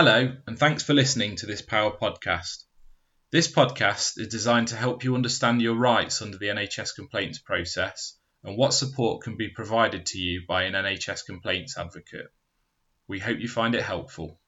Hello, and thanks for listening to this POhWER podcast. This podcast is designed to help you understand your rights under the NHS complaints process and what support can be provided to you by an NHS complaints advocate. We hope you find it helpful.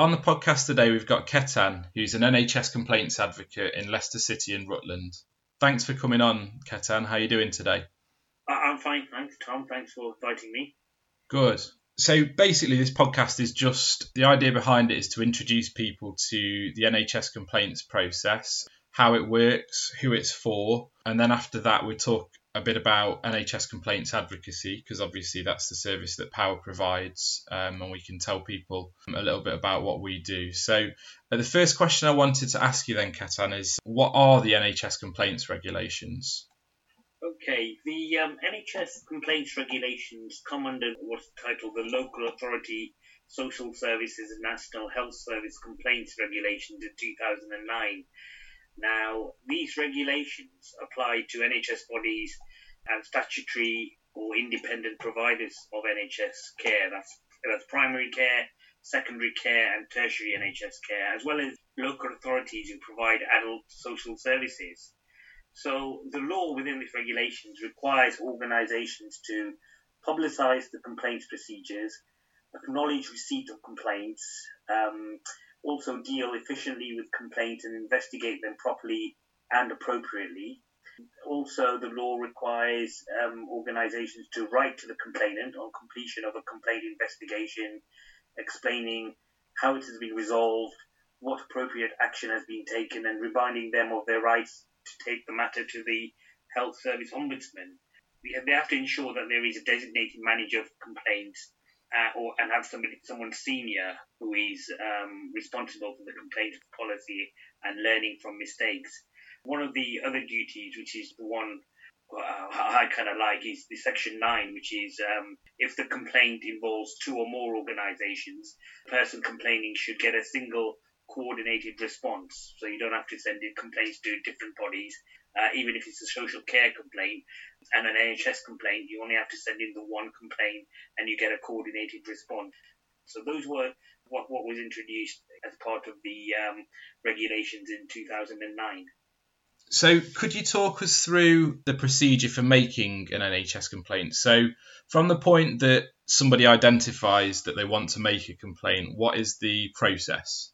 On the podcast today, we've got Ketan, who's an NHS complaints advocate in Leicester City and Rutland. Thanks for coming on, Ketan. How are you doing today? I'm fine, thanks, Tom. Thanks for inviting me. Good. So basically, this podcast is just the idea behind it is to introduce people to the NHS complaints process, how it works, who it's for, and then after that, we talk a bit about NHS complaints advocacy because obviously that's the service that POhWER provides, um, and we can tell people a little bit about what we do. So, uh, the first question I wanted to ask you then, Ketan, is what are the NHS complaints regulations? Okay, the um, NHS complaints regulations come under what's titled the Local Authority Social Services and National Health Service Complaints Regulations in 2009. Now, these regulations apply to NHS bodies and statutory or independent providers of NHS care. That's, that's primary care, secondary care, and tertiary NHS care, as well as local authorities who provide adult social services. So, the law within these regulations requires organisations to publicise the complaints procedures, acknowledge receipt of complaints, um, also deal efficiently with complaints and investigate them properly and appropriately. Also, the law requires um, organizations to write to the complainant on completion of a complaint investigation, explaining how it has been resolved, what appropriate action has been taken, and reminding them of their rights to take the matter to the Health Service Ombudsman. They have to ensure that there is a designated manager of complaints uh, or and have somebody someone senior who is um, responsible for the complaint policy and learning from mistakes. One of the other duties, which is the one uh, I kind of like, is the section nine, which is um, if the complaint involves two or more organisations, the person complaining should get a single coordinated response. So you don't have to send in complaints to different bodies. Uh, even if it's a social care complaint and an NHS complaint, you only have to send in the one complaint and you get a coordinated response. So those were what, what was introduced as part of the um, regulations in 2009. So, could you talk us through the procedure for making an NHS complaint? So, from the point that somebody identifies that they want to make a complaint, what is the process?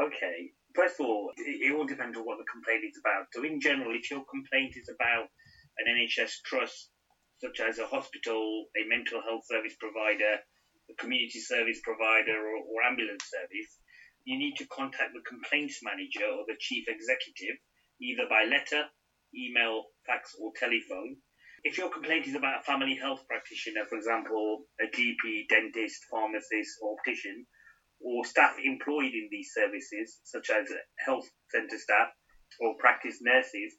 Okay, first of all, it, all depends on what the complaint is about. So, in general, if your complaint is about an NHS trust, such as a hospital, a mental health service provider, a community service provider, or, or ambulance service, you need to contact the complaints manager or the chief executive, either by letter, email, fax, or telephone. If your complaint is about a family health practitioner, for example, a GP, dentist, pharmacist, or optician, or staff employed in these services, such as health centre staff or practice nurses,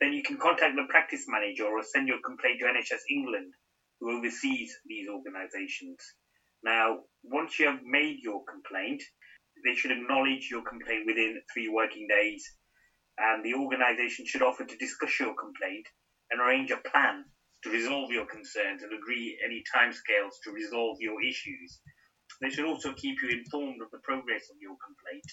then you can contact the practice manager or send your complaint to NHS England, who oversees these organisations. Now, once you have made your complaint, they should acknowledge your complaint within three working days, and the organisation should offer to discuss your complaint and arrange a plan to resolve your concerns and agree any timescales to resolve your issues. They should also keep you informed of the progress of your complaint,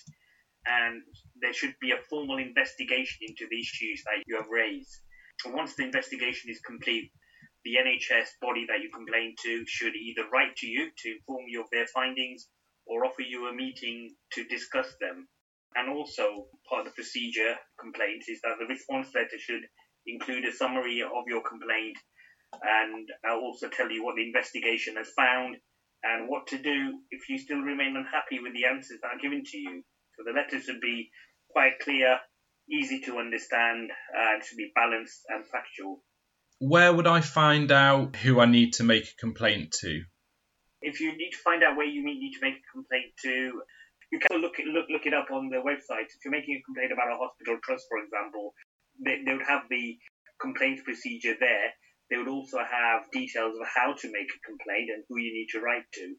and there should be a formal investigation into the issues that you have raised. Once the investigation is complete, the NHS body that you complain to should either write to you to inform you of their findings or offer you a meeting to discuss them. And also, part of the procedure complaints is that the response letter should include a summary of your complaint and I'll also tell you what the investigation has found and what to do if you still remain unhappy with the answers that are given to you. So the letters should be quite clear, easy to understand, and should be balanced and factual. Where would I find out who I need to make a complaint to? If you need to find out where you need to make a complaint to, you can look it, look look it up on the website. If you're making a complaint about a hospital trust, for example, they, they would have the complaint procedure there. They would also have details of how to make a complaint and who you need to write to.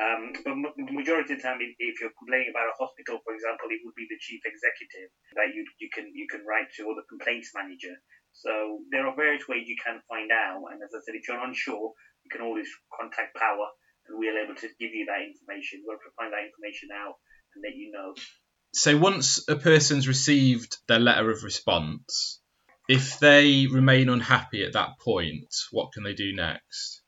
Um, but the majority of the time, if you're complaining about a hospital, for example, it would be the chief executive that you, you can you can write to, or the complaints manager. So there are various ways you can find out. And as I said, if you're unsure, you can always contact POhWER, and we're able to give you that information. We'll find that information out and let you know. So once a person's received their letter of response, if they remain unhappy at that point, what can they do next?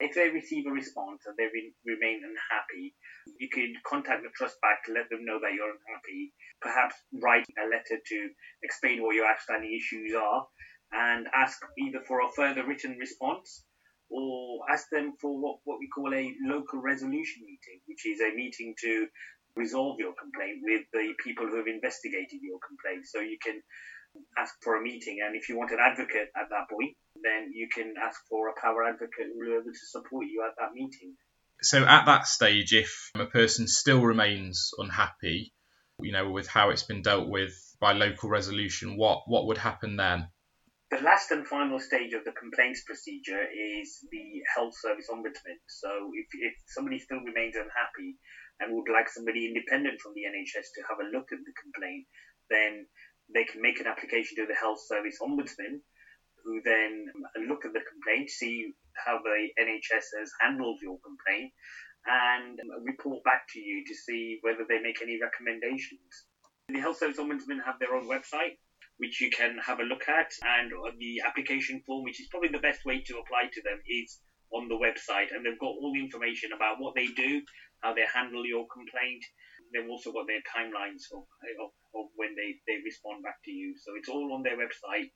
If they receive a response and they re- remain unhappy, you can contact the trust back to let them know that you're unhappy. Perhaps write a letter to explain what your outstanding issues are and ask either for a further written response or ask them for what, what we call a local resolution meeting, which is a meeting to resolve your complaint with the people who have investigated your complaint. So you can ask for a meeting, and if you want an advocate at that point, then you can ask for a POhWER advocate who will be able to support you at that meeting. So at that stage, if a person still remains unhappy, you know, with how it's been dealt with by local resolution, what what would happen then? The last and final stage of the complaints procedure is the health service ombudsman. So if, if somebody still remains unhappy and would like somebody independent from the NHS to have a look at the complaint, then they can make an application to the health service ombudsman, who then look at the complaint, see how the NHS has handled your complaint, and report back to you to see whether they make any recommendations. The health service ombudsman have their own website, which you can have a look at, and the application form, which is probably the best way to apply to them, is on the website, and they've got all the information about what they do, how they handle your complaint, they've also got their timelines of, of, of when they, they respond back to you. So it's all on their website.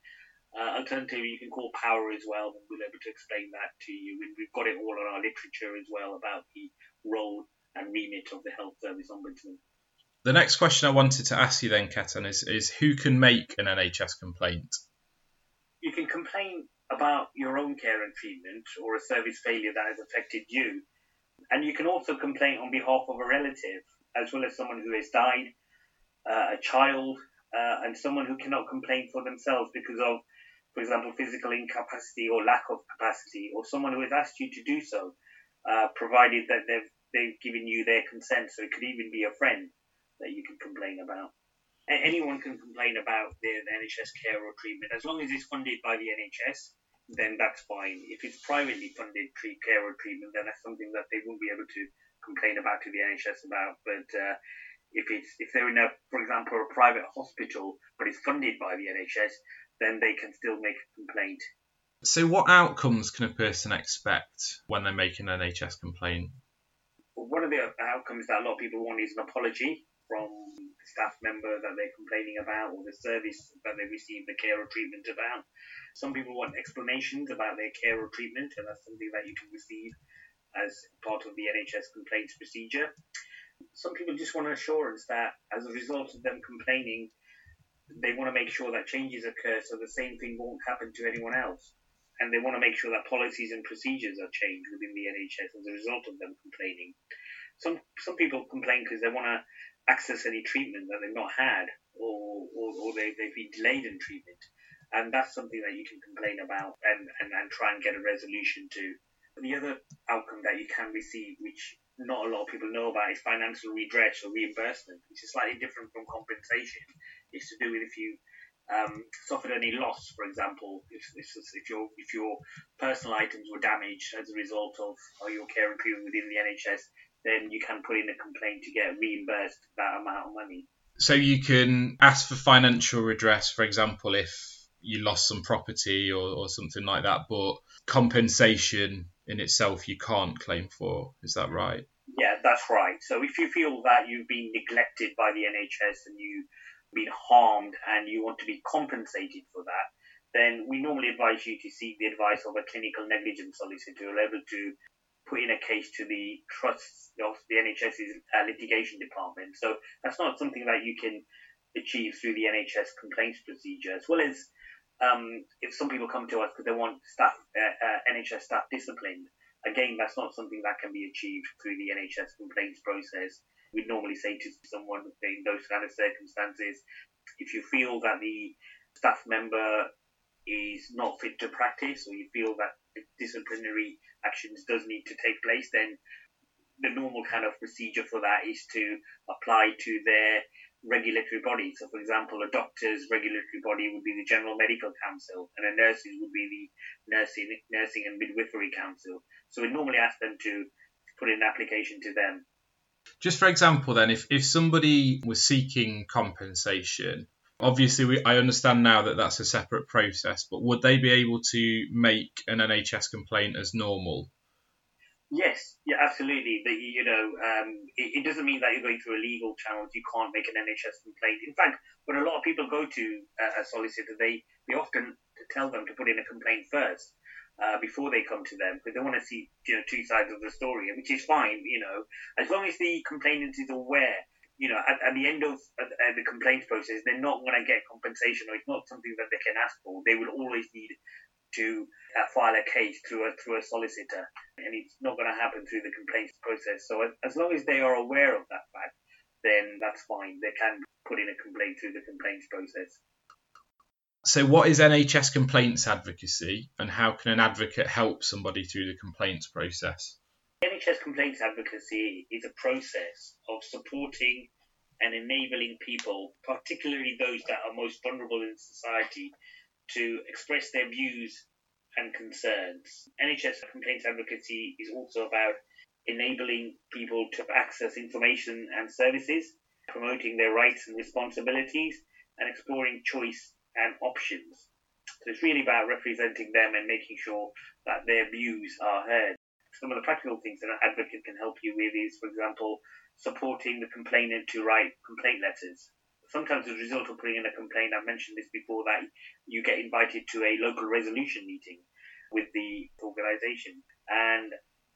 Uh, alternatively, you can call POhWER as well, and we'll be able to explain that to you. And we've got it all in our literature as well about the role and remit of the Health Service Ombudsman. The next question I wanted to ask you then, Ketan, is, is who can make an NHS complaint? You can complain about your own care and treatment or a service failure that has affected you. And you can also complain on behalf of a relative as well as someone who has died, uh, a child, uh, and someone who cannot complain for themselves because of, for example, physical incapacity or lack of capacity, or someone who has asked you to do so, uh, provided that they've they've given you their consent. So it could even be a friend that you can complain about. anyone can complain about their, the NHS care or treatment as long as it's funded by the NHS. Then that's fine. If it's privately funded care or treatment, then that's something that they won't be able to complain about to the NHS about. But uh, if it's if they're in a, for example, a private hospital but it's funded by the NHS, then they can still make a complaint. So, what outcomes can a person expect when they're making an NHS complaint? Well, one of the outcomes that a lot of people want is an apology from the staff member that they're complaining about or the service that they receive the care or treatment about. Some people want explanations about their care or treatment, and that's something that you can receive as part of the NHS complaints procedure. Some people just want assurance that as a result of them complaining, they want to make sure that changes occur so the same thing won't happen to anyone else. And they want to make sure that policies and procedures are changed within the NHS as a result of them complaining. Some some people complain because they want to access any treatment that they've not had or, or, or they, they've been delayed in treatment. And that's something that you can complain about and, and, and try and get a resolution to. The other outcome that you can receive, which not a lot of people know about, is financial redress or reimbursement, which is slightly different from compensation. It's to do with if you um, suffered any loss, for example, if, if, if, your if your personal items were damaged as a result of your care and treatment within the NHS, then you can put in a complaint to get reimbursed that amount of money. So you can ask for financial redress, for example, if you lost some property or, or something like that, but compensation in itself you can't claim for. Is that right? Yeah, that's right. So if you feel that you've been neglected by the NHS and you've been harmed and you want to be compensated for that, then we normally advise you to seek the advice of a clinical negligence solicitor able to put in a case to the trust of the NHS's uh, litigation department. So that's not something that you can achieve through the NHS complaints procedure, as well as um, if some people come to us because they want staff, uh, uh, NHS staff disciplined, again, that's not something that can be achieved through the NHS complaints process. We'd normally say to someone in those kind of circumstances, if you feel that the staff member is not fit to practice or you feel that disciplinary actions does need to take place, then the normal kind of procedure for that is to apply to their regulatory body. So, for example, a doctor's regulatory body would be the General Medical Council, and a nurse's would be the Nursing, Nursing and Midwifery Council. So, we normally ask them to put in an application to them. Just for example, then, if, if somebody was seeking compensation, obviously we, I understand now that that's a separate process, but would they be able to make an NHS complaint as normal? Yes, yeah, absolutely. That you know, um, it, it, doesn't mean that you're going through a legal channel. You can't make an NHS complaint. In fact, when a lot of people go to a solicitor, they they often tell them to put in a complaint first uh, before they come to them because they want to see you know two sides of the story, which is fine. You know, as long as the complainant is aware. You know, at, at the end of the complaint process, they're not going to get compensation, or it's not something that they can ask for. They will always need to uh, file a case through a through a solicitor, and it's not going to happen through the complaints process. So as long as they are aware of that fact, then that's fine. They can put in a complaint through the complaints process. So, what is NHS complaints advocacy, and how can an advocate help somebody through the complaints process? NHS complaints advocacy is a process of supporting and enabling people, particularly those that are most vulnerable in society, to express their views and concerns. NHS complaints advocacy is also about enabling people to access information and services, promoting their rights and responsibilities, and exploring choice and options. So it's really about representing them and making sure that their views are heard. Some of the practical things that an advocate can help you with is, for example, supporting the complainant to write complaint letters sometimes as a result of putting in a complaint, I've mentioned this before, that you get invited to a local resolution meeting with the organisation. And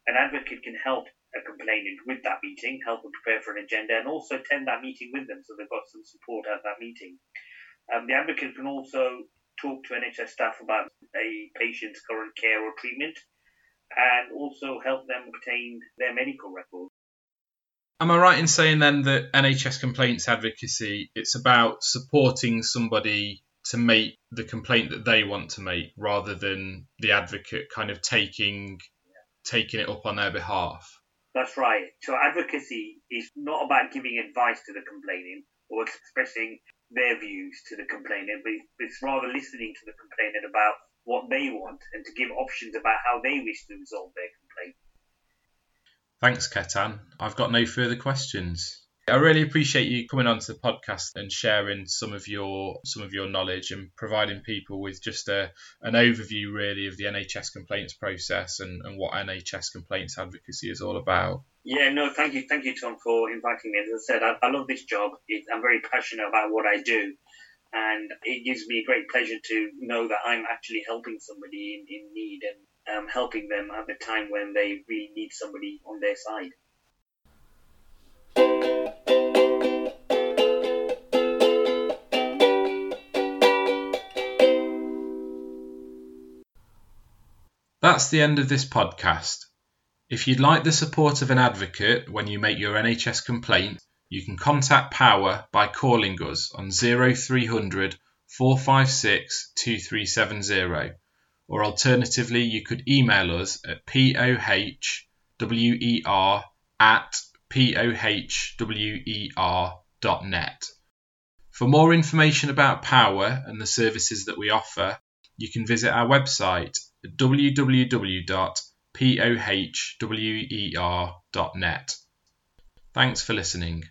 an advocate can help a complainant with that meeting, help them prepare for an agenda, and also attend that meeting with them so they've got some support at that meeting. Um, the advocate can also talk to NHS staff about a patient's current care or treatment and also help them obtain their medical records. Am I right in saying then that NHS complaints advocacy it's about supporting somebody to make the complaint that they want to make rather than the advocate kind of taking taking it up on their behalf? That's right. So advocacy is not about giving advice to the complaining or expressing their views to the complainant, but it's rather listening to the complainant about what they want and to give options about how they wish to resolve their complaint. Thanks, Ketan. I've got no further questions. I really appreciate you coming onto the podcast and sharing some of your some of your knowledge and providing people with just a an overview really of the NHS complaints process and, and what NHS complaints advocacy is all about. Yeah, no, thank you, thank you, Tom, for inviting me. As I said, I, I love this job. I'm very passionate about what I do, and it gives me great pleasure to know that I'm actually helping somebody in, in need and um, helping them at the time when they really need somebody on their side. That's the end of this podcast. If you'd like the support of an advocate when you make your NHS complaint, you can contact POhWER by calling us on 0300 456 2370 or alternatively, you could email us at pohwer at pohwer.net. For more information about POhWER and the services that we offer, you can visit our website at www.pohwer.net. Thanks for listening.